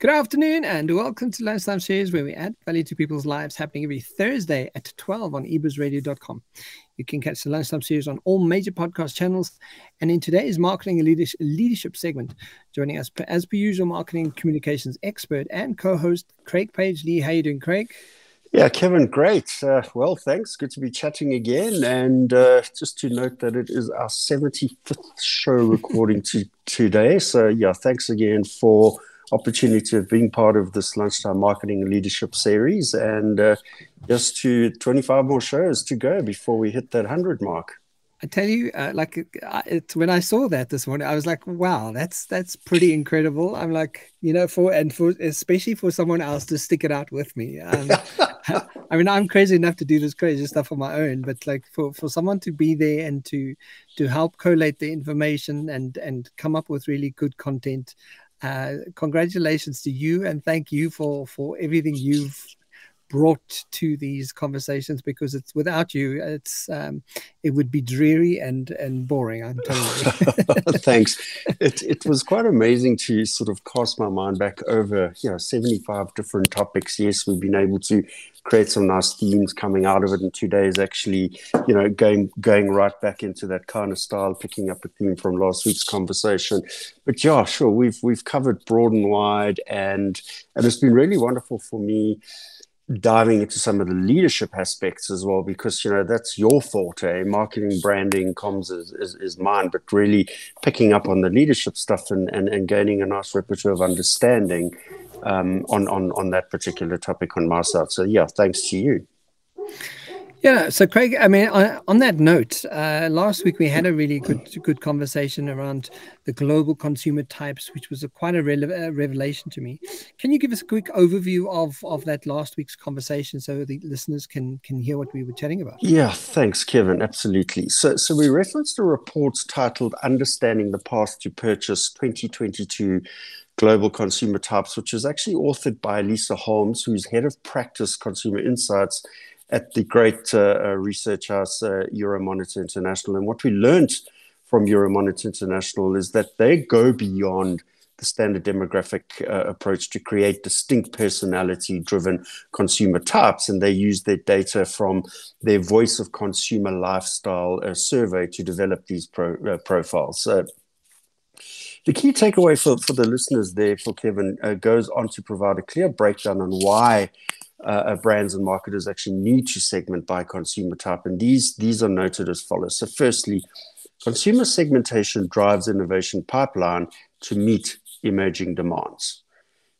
Good afternoon and welcome to Lunchtime Series, where we add value to people's lives, happening every Thursday at 12 on ebuzzradio.com. You can catch the Lunchtime Series on all major podcast channels. And in today's marketing and leadership, leadership segment, joining us as per usual, marketing communications expert and co-host Craig Page Lee. How you doing, Craig? Yeah, Kevin, great. Uh, well, thanks. Good to be chatting again. And uh, just to note that it is our 75th show recording to, today. So, yeah, thanks again for opportunity of being part of this lunchtime marketing and leadership series and uh, just to 25 more shows to go before we hit that 100 mark I tell you, uh, like it's when I saw that this morning, I was like, "Wow, that's that's pretty incredible." I'm like, you know, for and for especially for someone else to stick it out with me. Um, I mean, I'm crazy enough to do this crazy stuff on my own, but like for for someone to be there and to to help collate the information and and come up with really good content, uh, congratulations to you and thank you for for everything you've brought to these conversations because it's without you it's um, it would be dreary and and boring i'm telling you. Thanks. It, it was quite amazing to sort of cast my mind back over you know 75 different topics. Yes we've been able to create some nice themes coming out of it in two days. actually you know going going right back into that kind of style picking up a theme from last week's conversation. But yeah sure we've we've covered broad and wide and and it's been really wonderful for me diving into some of the leadership aspects as well, because you know that's your forte. Marketing, branding, comms is, is, is mine, but really picking up on the leadership stuff and, and, and gaining a nice repertoire of understanding um, on, on on that particular topic on my side. So yeah, thanks to you. Yeah. So, Craig, I mean, on, on that note, uh, last week we had a really good good conversation around the global consumer types, which was a, quite a rele- revelation to me. Can you give us a quick overview of of that last week's conversation so the listeners can can hear what we were chatting about? Yeah. Thanks, Kevin. Absolutely. So, so we referenced a report titled "Understanding the Path to Purchase 2022." Global Consumer Types, which is actually authored by Lisa Holmes, who's head of practice consumer insights at the great uh, uh, research house uh, Euromonitor International. And what we learned from Euromonitor International is that they go beyond the standard demographic uh, approach to create distinct personality driven consumer types. And they use their data from their voice of consumer lifestyle uh, survey to develop these pro, uh, profiles. So, the key takeaway for, for the listeners there, for Kevin, goes on to provide a clear breakdown on why uh, brands and marketers actually need to segment by consumer type. And these, these are noted as follows. So, firstly, consumer segmentation drives innovation pipeline to meet emerging demands.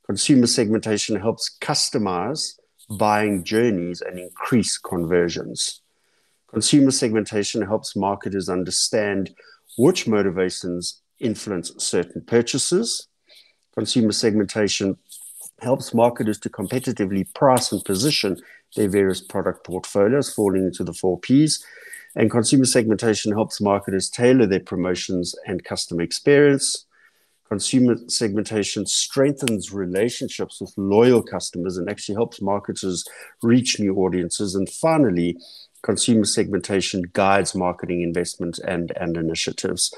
Consumer segmentation helps customize buying journeys and increase conversions. Consumer segmentation helps marketers understand which motivations influence certain purchases. Consumer segmentation helps marketers to competitively price and position their various product portfolios, falling into the four Ps. And consumer segmentation helps marketers tailor their promotions and customer experience. Consumer segmentation strengthens relationships with loyal customers and actually helps marketers reach new audiences. And finally, consumer segmentation guides marketing investment and, and initiatives.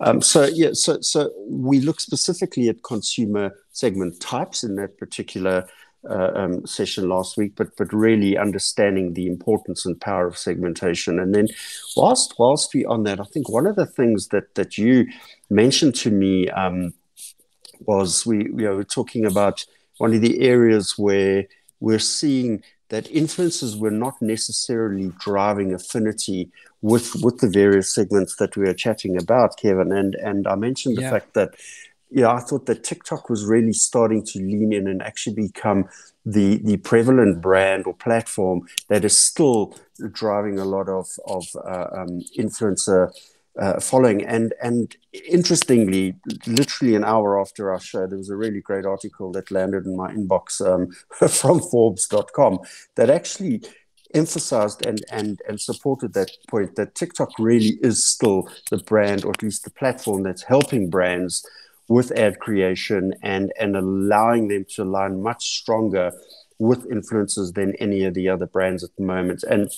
Um, so yeah, so so we look specifically at consumer segment types in that particular uh, um, session last week, but but really understanding the importance and power of segmentation. And then, whilst whilst we on that, I think one of the things that that you mentioned to me um, was we know, were talking about one of the areas where we're seeing that influencers were not necessarily driving affinity with with the various segments that we are chatting about, Kevin. And and I mentioned the yeah. fact that yeah, I thought that TikTok was really starting to lean in and actually become the the prevalent brand or platform that is still driving a lot of of uh, um, influencer uh, following. And and interestingly, literally an hour after our show, there was a really great article that landed in my inbox um, from Forbes.com that actually emphasized and, and, and supported that point that TikTok really is still the brand, or at least the platform that's helping brands with ad creation and, and allowing them to align much stronger with influencers than any of the other brands at the moment. And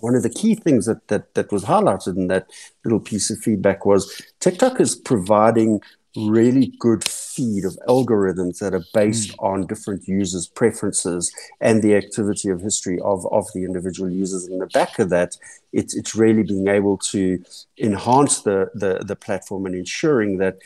one of the key things that, that, that was highlighted in that little piece of feedback was TikTok is providing really good feed of algorithms that are based mm. on different users' preferences and the activity of history of, of the individual users. In the back of that, it's, it's really being able to enhance the, the, the platform and ensuring that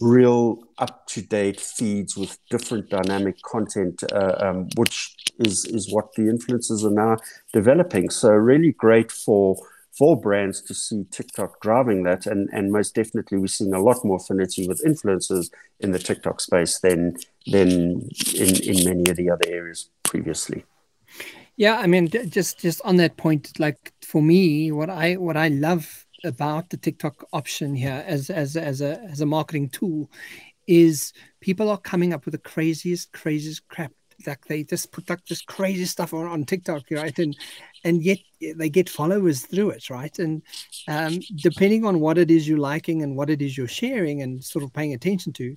real up to date feeds with different dynamic content, uh, um, which is, is what the influencers are now developing. So, really great for for brands to see TikTok driving that. And, and most definitely, we're seeing a lot more affinity with influencers in the TikTok space than, than in, in many of the other areas previously. Yeah, I mean, just just on that point, like for me, what I what I love about the TikTok option here as as as a as a marketing tool is people are coming up with the craziest craziest crap like they just put like this crazy stuff on, on TikTok, right? And and yet they get followers through it, right? And um, depending on what it is you're liking and what it is you're sharing and sort of paying attention to,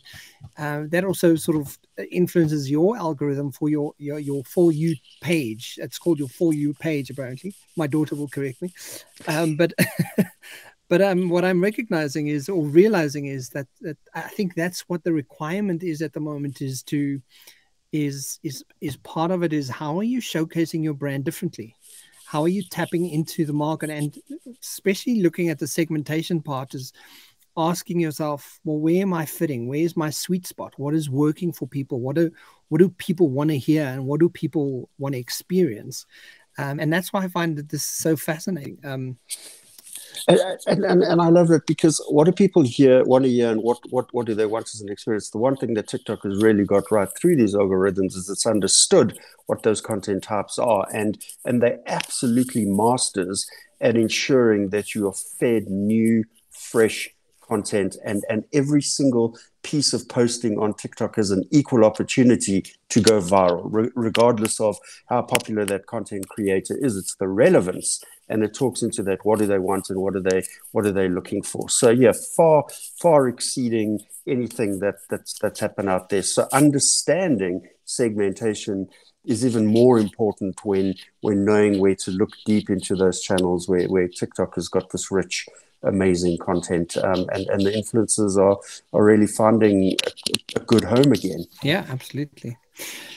uh, that also sort of influences your algorithm for your your your for you page. It's called your for you page, apparently. My daughter will correct me, um, but. but um, what I'm recognizing is or realizing is that, that I think that's what the requirement is at the moment is to is is is part of it is how are you showcasing your brand differently how are you tapping into the market? And especially looking at the segmentation part is asking yourself well where am i fitting? Where's my sweet spot? What is working for people? What do what do people want to hear and what do people want to experience? Um, and that's why i find that this is so fascinating. Um, and, and, and I love that because what do people hear want to hear and what, what, what do they want as an experience? The one thing that TikTok has really got right through these algorithms is it's understood what those content types are and and they're absolutely masters at ensuring that you are fed new, fresh content and and every single piece of posting on TikTok is an equal opportunity to go viral, re- regardless of how popular that content creator is. It's the relevance and it talks into that what do they want and what are they what are they looking for? So yeah far far exceeding anything that that's that's happened out there. So understanding segmentation is even more important when when knowing where to look deep into those channels where where TikTok has got this rich amazing content um, and and the influencers are are really finding a, a good home again. Yeah absolutely.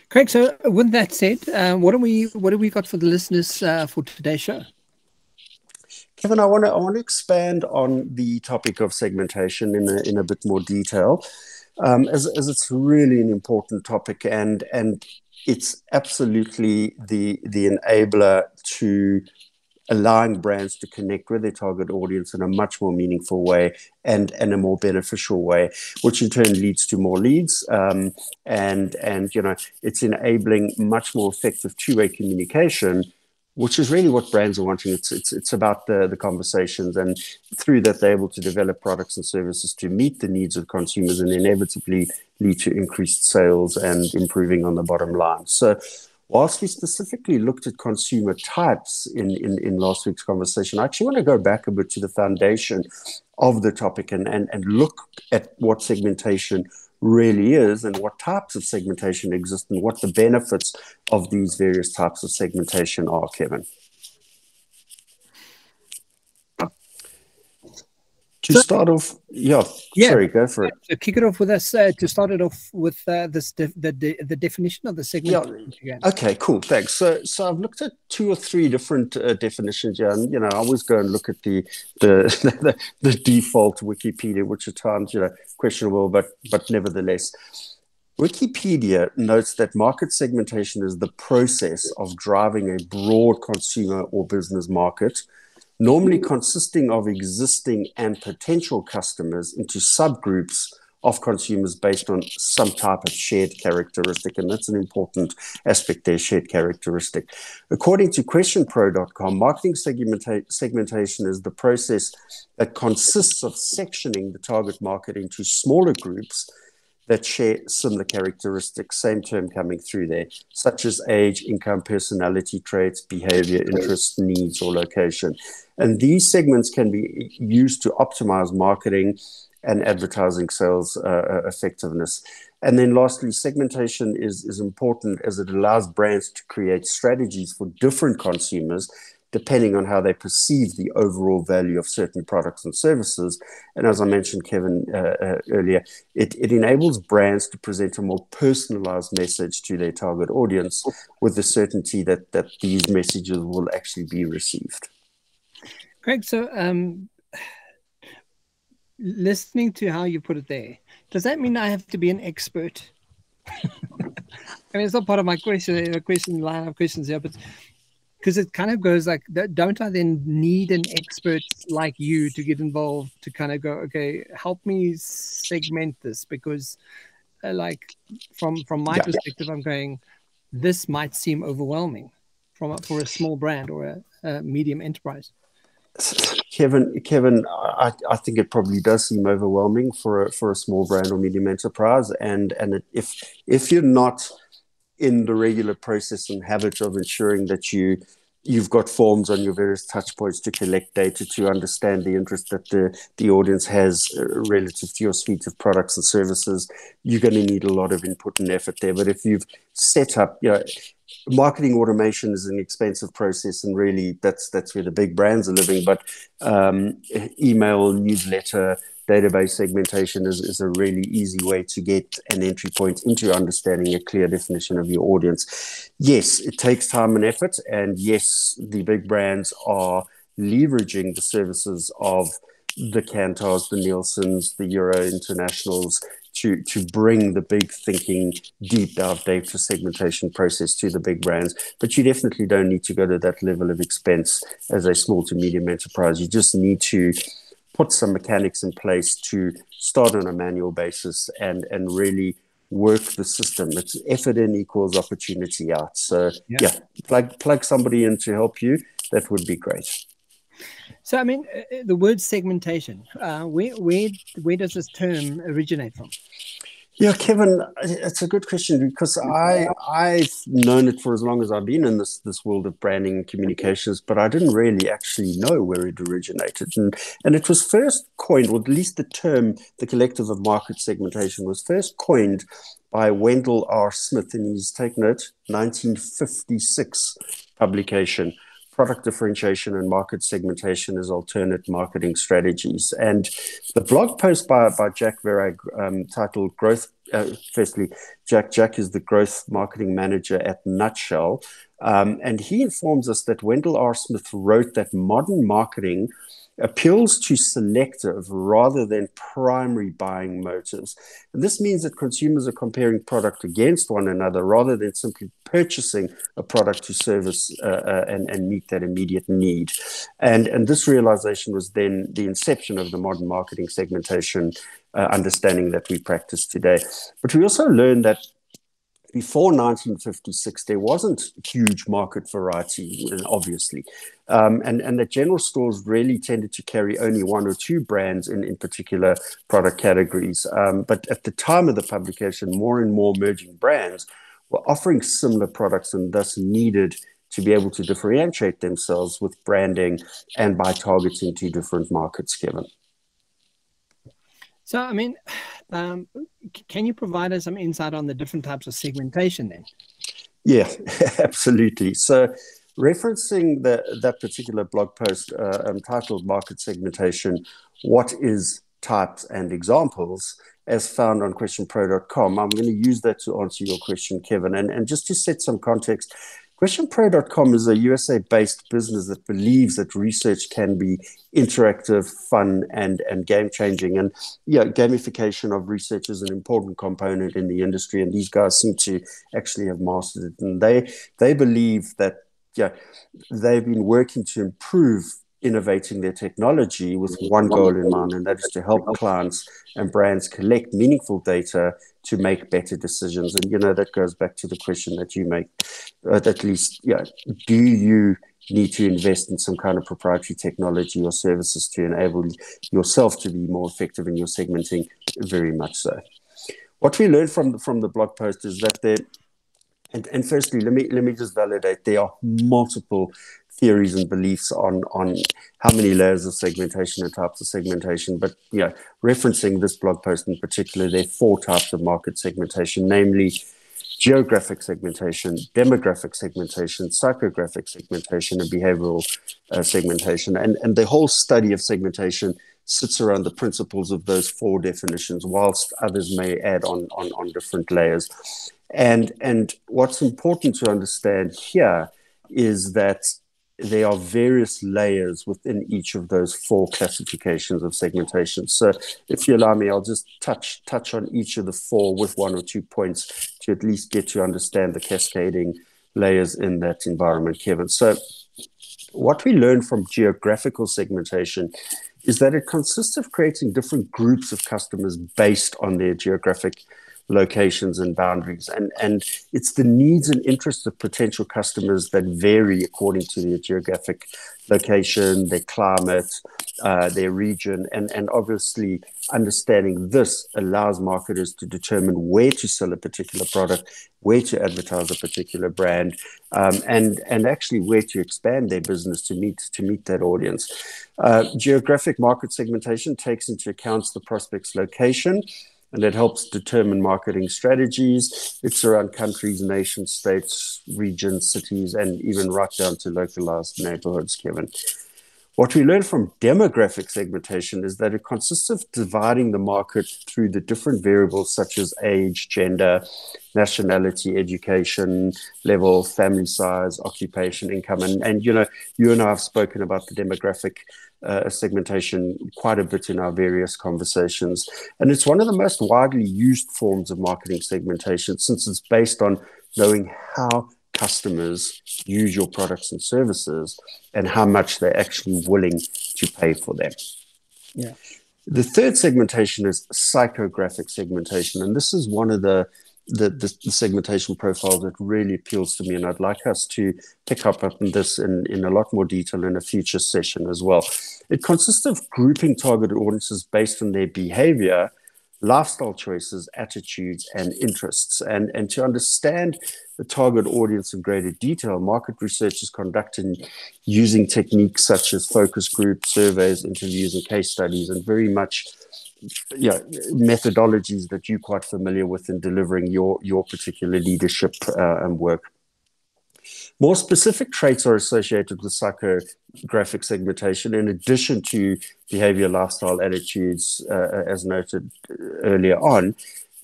Craig, so with that said, uh, what do we what do we got for the listeners uh, for today's show? Kevin, I want to I want to expand on the topic of segmentation in a, in a bit more detail, um, as, as it's really an important topic and and it's absolutely the the enabler to allowing brands to connect with their target audience in a much more meaningful way and, and a more beneficial way, which in turn leads to more leads. Um, and, and, you know, it's enabling much more effective two-way communication which is really what brands are wanting. It's it's it's about the the conversations, and through that they're able to develop products and services to meet the needs of consumers, and inevitably lead to increased sales and improving on the bottom line. So. Whilst we specifically looked at consumer types in, in, in last week's conversation, I actually want to go back a bit to the foundation of the topic and, and, and look at what segmentation really is and what types of segmentation exist and what the benefits of these various types of segmentation are, Kevin. To so, start off, yeah, yeah, sorry, go for it. So kick it off with us uh, to start it off with uh, this de- the, de- the definition of the segment. Yeah. Okay, cool, thanks. So, so I've looked at two or three different uh, definitions here, and you know, I always go and look at the the, the the default Wikipedia, which at times you know questionable, but but nevertheless. Wikipedia notes that market segmentation is the process of driving a broad consumer or business market normally consisting of existing and potential customers into subgroups of consumers based on some type of shared characteristic. And that's an important aspect there, shared characteristic. According to questionpro.com, marketing segmenta- segmentation is the process that consists of sectioning the target market into smaller groups that share similar characteristics, same term coming through there, such as age, income, personality traits, behavior, interests, needs, or location. And these segments can be used to optimize marketing and advertising sales uh, uh, effectiveness. And then lastly, segmentation is, is important as it allows brands to create strategies for different consumers depending on how they perceive the overall value of certain products and services. And as I mentioned, Kevin, uh, uh, earlier, it, it enables brands to present a more personalized message to their target audience with the certainty that, that these messages will actually be received. Craig, so um, listening to how you put it there, does that mean I have to be an expert? I mean, it's not part of my question, a question line of questions here, but because it kind of goes like, don't I then need an expert like you to get involved to kind of go, okay, help me segment this because, uh, like, from from my yeah. perspective, I'm going, this might seem overwhelming, from for a small brand or a, a medium enterprise. Kevin, Kevin, I, I, think it probably does seem overwhelming for a, for a small brand or medium enterprise, and and it, if if you're not in the regular process and habit of ensuring that you you've got forms on your various touch points to collect data to understand the interest that the, the audience has uh, relative to your suite of products and services you're going to need a lot of input and effort there. But if you've set up you know marketing automation is an expensive process and really that's that's where the big brands are living but um, email newsletter database segmentation is, is a really easy way to get an entry point into understanding a clear definition of your audience. Yes, it takes time and effort, and yes, the big brands are leveraging the services of the Kantars, the Nielsen's, the Euro Internationals to, to bring the big thinking, deep dive data segmentation process to the big brands. But you definitely don't need to go to that level of expense as a small to medium enterprise. You just need to put some mechanics in place to start on a manual basis and and really work the system. It's effort in equals opportunity out. So yeah, yeah plug plug somebody in to help you. That would be great. So I mean, uh, uh, the word segmentation. Uh, where where where does this term originate from? Yeah, Kevin, it's a good question because I I've known it for as long as I've been in this this world of branding and communications, but I didn't really actually know where it originated, and and it was first coined, or at least the term, the collective of market segmentation, was first coined by Wendell R. Smith in his take note 1956 publication product differentiation and market segmentation as alternate marketing strategies. And the blog post by, by Jack Verag um, titled Growth, uh, firstly, Jack, Jack is the growth marketing manager at Nutshell. Um, and he informs us that Wendell R. Smith wrote that modern marketing appeals to selective rather than primary buying motives. And this means that consumers are comparing product against one another rather than simply purchasing a product to service uh, uh, and, and meet that immediate need. And, and this realization was then the inception of the modern marketing segmentation uh, understanding that we practice today. But we also learned that before 1956, there wasn't huge market variety, obviously. Um, and, and the general stores really tended to carry only one or two brands in, in particular product categories. Um, but at the time of the publication, more and more emerging brands were offering similar products and thus needed to be able to differentiate themselves with branding and by targeting two different markets, Kevin. So, I mean, um, can you provide us some insight on the different types of segmentation then? Yeah, absolutely. So, referencing the, that particular blog post uh, entitled Market Segmentation What is Types and Examples, as found on questionpro.com, I'm going to use that to answer your question, Kevin. And, and just to set some context, QuestionPro.com is a USA based business that believes that research can be interactive, fun, and, and game changing. And yeah, gamification of research is an important component in the industry, and these guys seem to actually have mastered it. And they they believe that yeah, they've been working to improve innovating their technology with one goal in mind, and that is to help clients and brands collect meaningful data to make better decisions. And you know that goes back to the question that you make, uh, at least, yeah, do you need to invest in some kind of proprietary technology or services to enable yourself to be more effective in your segmenting? Very much so. What we learned from from the blog post is that there and, and firstly, let me let me just validate there are multiple theories and beliefs on on how many layers of segmentation and types of segmentation. But yeah, referencing this blog post in particular, there are four types of market segmentation, namely geographic segmentation, demographic segmentation, psychographic segmentation, and behavioral uh, segmentation. And, and the whole study of segmentation sits around the principles of those four definitions, whilst others may add on, on, on different layers. And, and what's important to understand here is that there are various layers within each of those four classifications of segmentation. So, if you allow me, I'll just touch touch on each of the four with one or two points to at least get to understand the cascading layers in that environment, Kevin. So, what we learn from geographical segmentation is that it consists of creating different groups of customers based on their geographic locations and boundaries. And, and it's the needs and interests of potential customers that vary according to their geographic location, their climate, uh, their region. And, and obviously, understanding this allows marketers to determine where to sell a particular product, where to advertise a particular brand, um, and, and actually where to expand their business to meet, to meet that audience. Uh, geographic market segmentation takes into account the prospect's location and it helps determine marketing strategies. It's around countries, nations, states, regions, cities, and even right down to localized neighborhoods, Kevin. What we learn from demographic segmentation is that it consists of dividing the market through the different variables such as age, gender, nationality, education level, family size, occupation, income. And, and you know, you and I have spoken about the demographic uh, segmentation quite a bit in our various conversations. And it's one of the most widely used forms of marketing segmentation since it's based on knowing how customers use your products and services and how much they're actually willing to pay for them. Yeah. The third segmentation is psychographic segmentation. And this is one of the the, the, the, segmentation profile that really appeals to me. And I'd like us to pick up on this in, in a lot more detail in a future session as well. It consists of grouping targeted audiences based on their behavior, lifestyle choices, attitudes, and interests. And, and to understand the target audience in greater detail, market research is conducted using techniques such as focus groups, surveys, interviews, and case studies, and very much you know, methodologies that you're quite familiar with in delivering your your particular leadership uh, and work. More specific traits are associated with psychographic segmentation, in addition to behavior, lifestyle, attitudes, uh, as noted earlier on.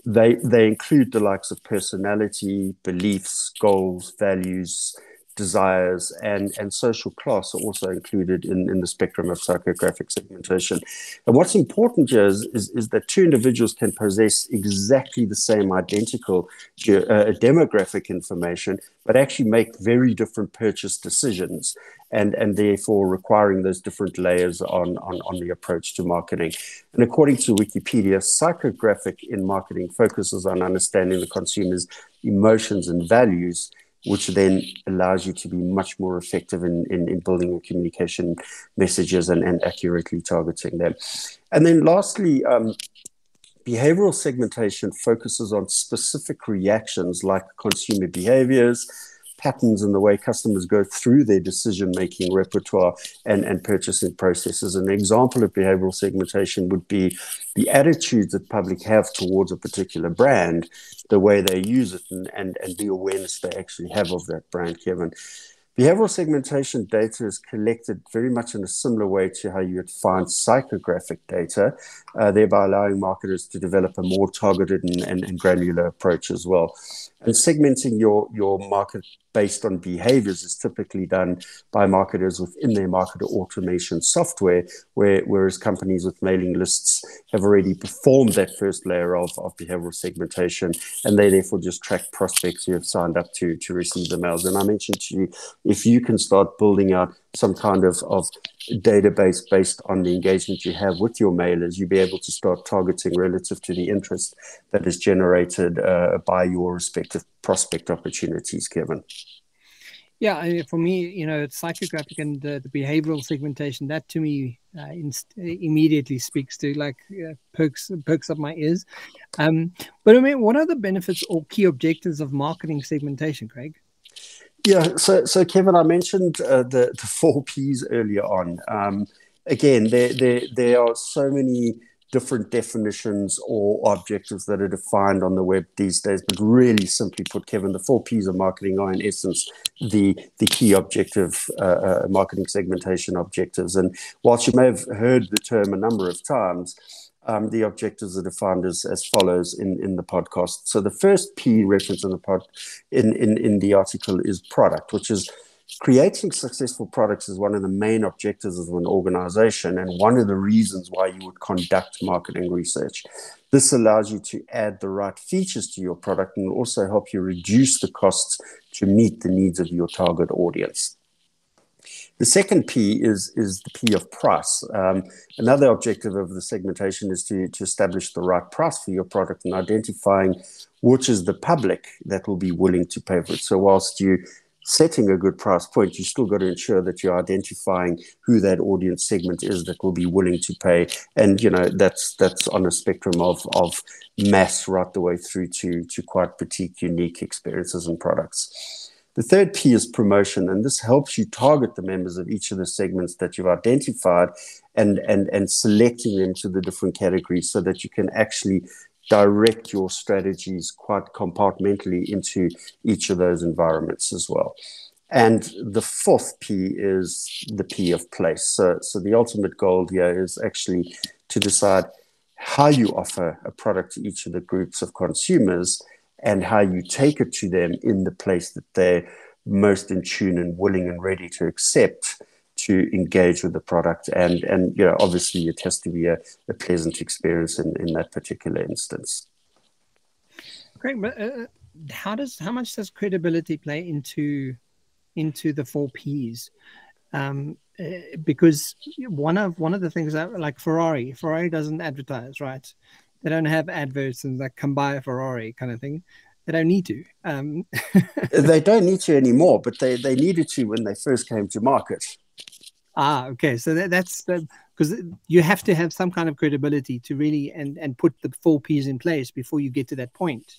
They they include the likes of personality, beliefs, goals, values, desires and, and social class are also included in, in the spectrum of psychographic segmentation. And what's important here is, is, is that two individuals can possess exactly the same identical uh, demographic information, but actually make very different purchase decisions and, and therefore requiring those different layers on, on, on the approach to marketing. And according to Wikipedia, psychographic in marketing focuses on understanding the consumer's emotions and values which then allows you to be much more effective in, in, in building your communication messages and, and accurately targeting them. And then lastly, um, behavioral segmentation focuses on specific reactions like consumer behaviors, patterns in the way customers go through their decision making repertoire and, and purchasing processes. An example of behavioral segmentation would be the attitudes that public have towards a particular brand, the way they use it, and, and, and the awareness they actually have of that brand, Kevin. Behavioral segmentation data is collected very much in a similar way to how you would find psychographic data, uh, thereby allowing marketers to develop a more targeted and, and, and granular approach as well. And segmenting your, your market based on behaviors is typically done by marketers within their marketer automation software, where, whereas companies with mailing lists have already performed that first layer of, of behavioral segmentation, and they therefore just track prospects who have signed up to, to receive the mails. And I mentioned to you, if you can start building out some kind of, of database based on the engagement you have with your mailers, you'll be able to start targeting relative to the interest that is generated uh, by your respective prospect opportunities, Kevin. Yeah, for me, you know, psychographic and the, the behavioral segmentation that to me uh, inst- immediately speaks to like uh, perks perks up my ears. Um, but I mean, what are the benefits or key objectives of marketing segmentation, Craig? Yeah, so so Kevin, I mentioned uh, the the four P's earlier on. Um, again, there there there are so many different definitions or objectives that are defined on the web these days. But really, simply put, Kevin, the four P's of marketing are in essence the the key objective uh, uh, marketing segmentation objectives. And whilst you may have heard the term a number of times. Um, the objectives are defined as, as follows in, in the podcast. So the first P reference in the pod in, in, in the article is product, which is creating successful products is one of the main objectives of an organization and one of the reasons why you would conduct marketing research. This allows you to add the right features to your product and also help you reduce the costs to meet the needs of your target audience. The second P is, is the P of price. Um, another objective of the segmentation is to, to establish the right price for your product and identifying which is the public that will be willing to pay for it. So, whilst you setting a good price point, you still got to ensure that you're identifying who that audience segment is that will be willing to pay. And you know that's that's on a spectrum of of mass right the way through to to quite boutique, unique experiences and products. The third P is promotion, and this helps you target the members of each of the segments that you've identified and, and, and selecting them to the different categories so that you can actually direct your strategies quite compartmentally into each of those environments as well. And the fourth P is the P of place. So, so the ultimate goal here is actually to decide how you offer a product to each of the groups of consumers and how you take it to them in the place that they're most in tune and willing and ready to accept to engage with the product. And and you know obviously it has to be a, a pleasant experience in, in that particular instance. Great but uh, how does how much does credibility play into into the four p's? Um, uh, because one of one of the things that like ferrari ferrari doesn't advertise right they don't have adverts and like come buy a ferrari kind of thing they don't need to um, they don't need to anymore but they they needed to when they first came to market Ah, okay. So that, that's because you have to have some kind of credibility to really and and put the four P's in place before you get to that point.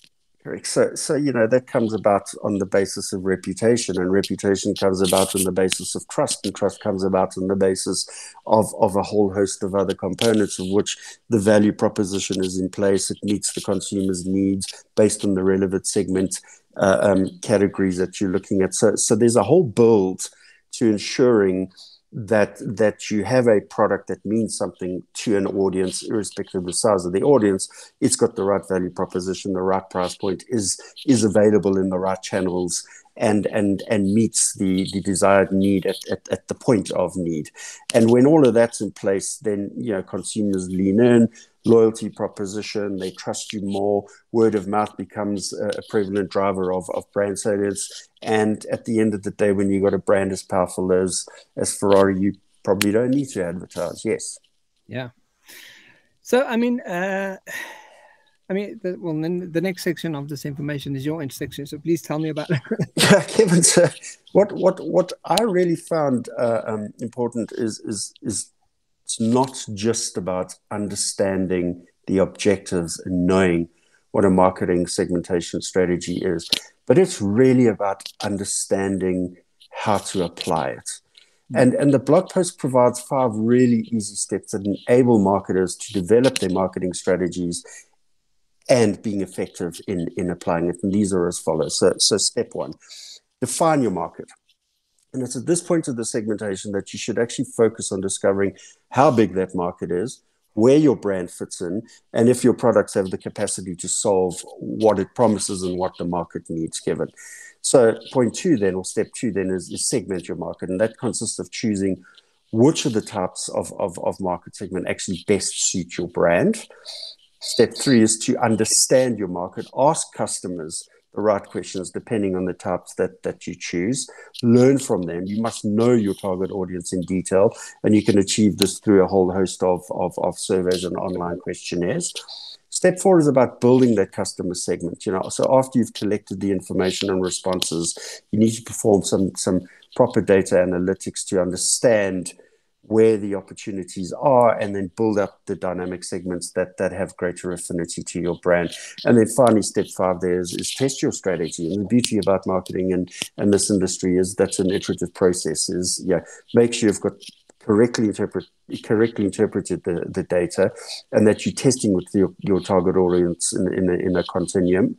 So, so you know that comes about on the basis of reputation, and reputation comes about on the basis of trust, and trust comes about on the basis of of a whole host of other components, of which the value proposition is in place. It meets the consumer's needs based on the relevant segment uh, um, categories that you're looking at. So, so there's a whole build to ensuring that that you have a product that means something to an audience, irrespective of the size of the audience. It's got the right value proposition, the right price point, is is available in the right channels, and and and meets the the desired need at, at, at the point of need. And when all of that's in place, then you know consumers lean in, loyalty proposition. They trust you more. Word of mouth becomes a, prevalent driver of, of brand salience. And at the end of the day, when you've got a brand as powerful as as Ferrari, you probably don't need to advertise. Yes. Yeah. So I mean, uh, I mean, the, well, then the next section of this information is your intersection. So please tell me about it. yeah, Kevin. So what what what I really found uh, um, important is is is it's not just about understanding the objectives and knowing what a marketing segmentation strategy is, but it's really about understanding how to apply it. Mm. And, and the blog post provides five really easy steps that enable marketers to develop their marketing strategies and being effective in, in applying it. And these are as follows. So, so step one, define your market. And it's at this point of the segmentation that you should actually focus on discovering how big that market is, where your brand fits in, and if your products have the capacity to solve what it promises and what the market needs, Kevin. So, point two, then, or step two, then, is, is segment your market. And that consists of choosing which of the types of, of, of market segment actually best suit your brand. Step three is to understand your market, ask customers right questions depending on the types that, that you choose. Learn from them. You must know your target audience in detail, and you can achieve this through a whole host of, of, of surveys and online questionnaires. Step four is about building that customer segment. You know, so after you've collected the information and responses, you need to perform some some proper data analytics to understand where the opportunities are and then build up the dynamic segments that that have greater affinity to your brand. And then finally step five there is, is test your strategy. And the beauty about marketing and and this industry is that's an iterative process is yeah make sure you've got correctly interpret correctly interpreted the, the data and that you're testing with your, your target audience in, in, a, in a continuum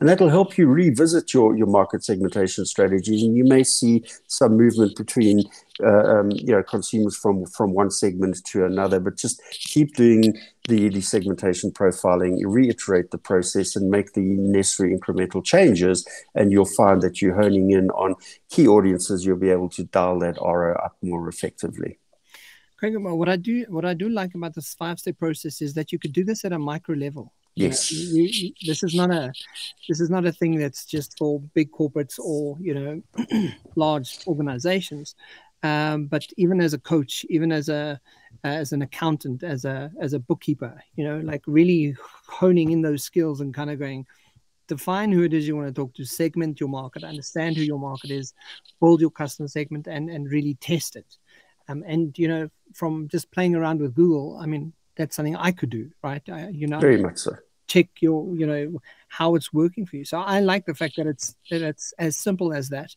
and that'll help you revisit your, your market segmentation strategies. And you may see some movement between uh, um, you know consumers from from one segment to another, but just keep doing the, the segmentation profiling, reiterate the process, and make the necessary incremental changes. And you'll find that you're honing in on key audiences. You'll be able to dial that RO up more effectively. Craig, what I do what I do like about this five step process is that you could do this at a micro level. Yes. You know, this is not a this is not a thing that's just for big corporates or you know large organizations. Um, but even as a coach, even as a as an accountant, as a as a bookkeeper, you know, like really honing in those skills and kind of going, define who it is you want to talk to, segment your market, understand who your market is, build your customer segment, and and really test it. Um, and you know, from just playing around with Google, I mean, that's something I could do, right? I, you know, very much so check your you know how it's working for you so i like the fact that it's that it's as simple as that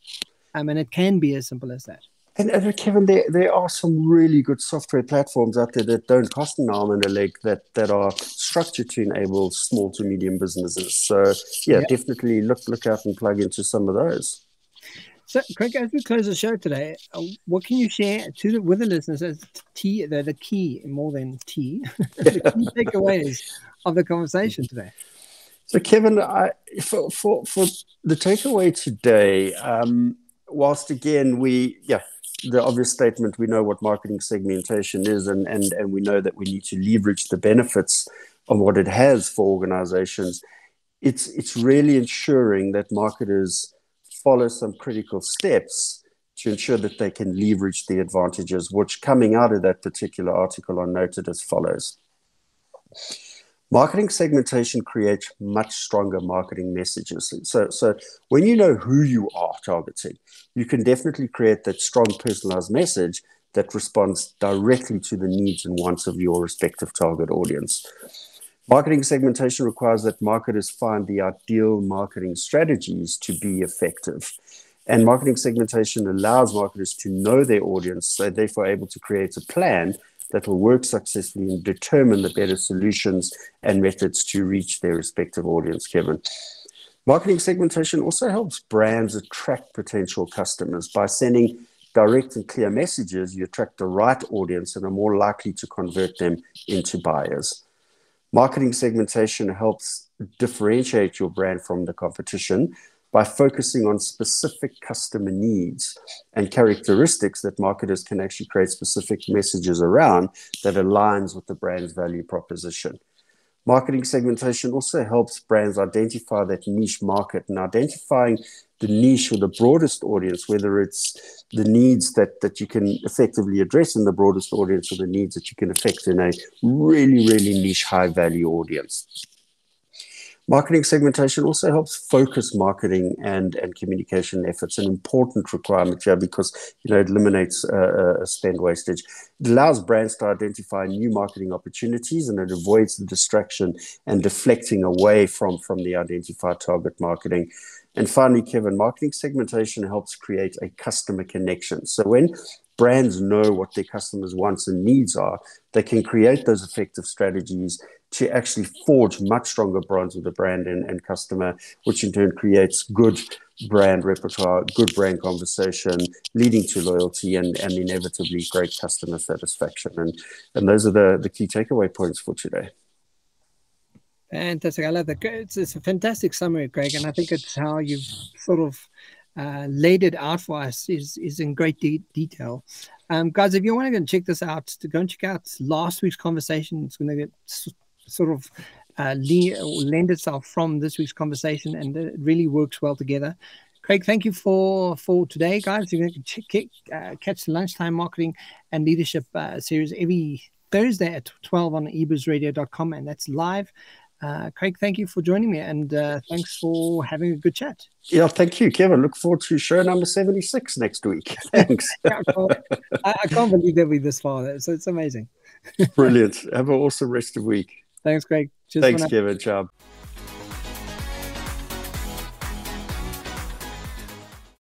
um, and it can be as simple as that and, and Kevin, there, there are some really good software platforms out there that don't cost an arm and a leg that, that are structured to enable small to medium businesses. So yeah, yeah. definitely look look out and plug into some of those. So, Craig, as we close the show today, uh, what can you share to the, with the listeners as T, the, the key more than T, the key takeaways of the conversation today? So, Kevin, I, for, for, for the takeaway today, um, whilst again, we, yeah, the obvious statement, we know what marketing segmentation is, and, and, and we know that we need to leverage the benefits of what it has for organizations. It's, it's really ensuring that marketers follow some critical steps to ensure that they can leverage the advantages, which coming out of that particular article are noted as follows. Marketing segmentation creates much stronger marketing messages. So, so when you know who you are targeting, you can definitely create that strong personalized message that responds directly to the needs and wants of your respective target audience. Marketing segmentation requires that marketers find the ideal marketing strategies to be effective. And marketing segmentation allows marketers to know their audience, so therefore able to create a plan that will work successfully and determine the better solutions and methods to reach their respective audience, Kevin. Marketing segmentation also helps brands attract potential customers by sending direct and clear messages. You attract the right audience and are more likely to convert them into buyers. Marketing segmentation helps differentiate your brand from the competition by focusing on specific customer needs and characteristics that marketers can actually create specific messages around that aligns with the brand's value proposition. Marketing segmentation also helps brands identify that niche market and identifying the niche or the broadest audience, whether it's the needs that, that you can effectively address in the broadest audience or the needs that you can affect in a really, really niche, high value audience. Marketing segmentation also helps focus marketing and, and communication efforts, an important requirement here because you know it eliminates uh, uh, spend wastage. It allows brands to identify new marketing opportunities and it avoids the distraction and deflecting away from, from the identified target marketing. And finally, Kevin, marketing segmentation helps create a customer connection. So when brands know what their customers' wants and needs are, they can create those effective strategies to actually forge much stronger bonds with the brand and, and customer, which in turn creates good brand repertoire, good brand conversation, leading to loyalty and, and inevitably great customer satisfaction. And, and those are the, the key takeaway points for today. Fantastic. I love that. It's, it's a fantastic summary, Greg. And I think it's how you've sort of uh, laid it out for us is, is in great de- detail. Um, guys, if you want to go and check this out, to go and check out last week's conversation, it's going to get sort of uh, lend itself from this week's conversation, and it really works well together. Craig, thank you for for today, guys. You're going to uh, catch the lunchtime marketing and leadership uh, series every Thursday at 12 on ebuzzradio.com, and that's live. Uh, Craig, thank you for joining me, and uh, thanks for having a good chat. Yeah, thank you, Kevin. Look forward to show number 76 next week. Thanks. I, can't, believe that we're this far. So it's amazing. Brilliant. Have an awesome rest of the week. Thanks, Craig. Cheers Thanks, Kevin. Ciao.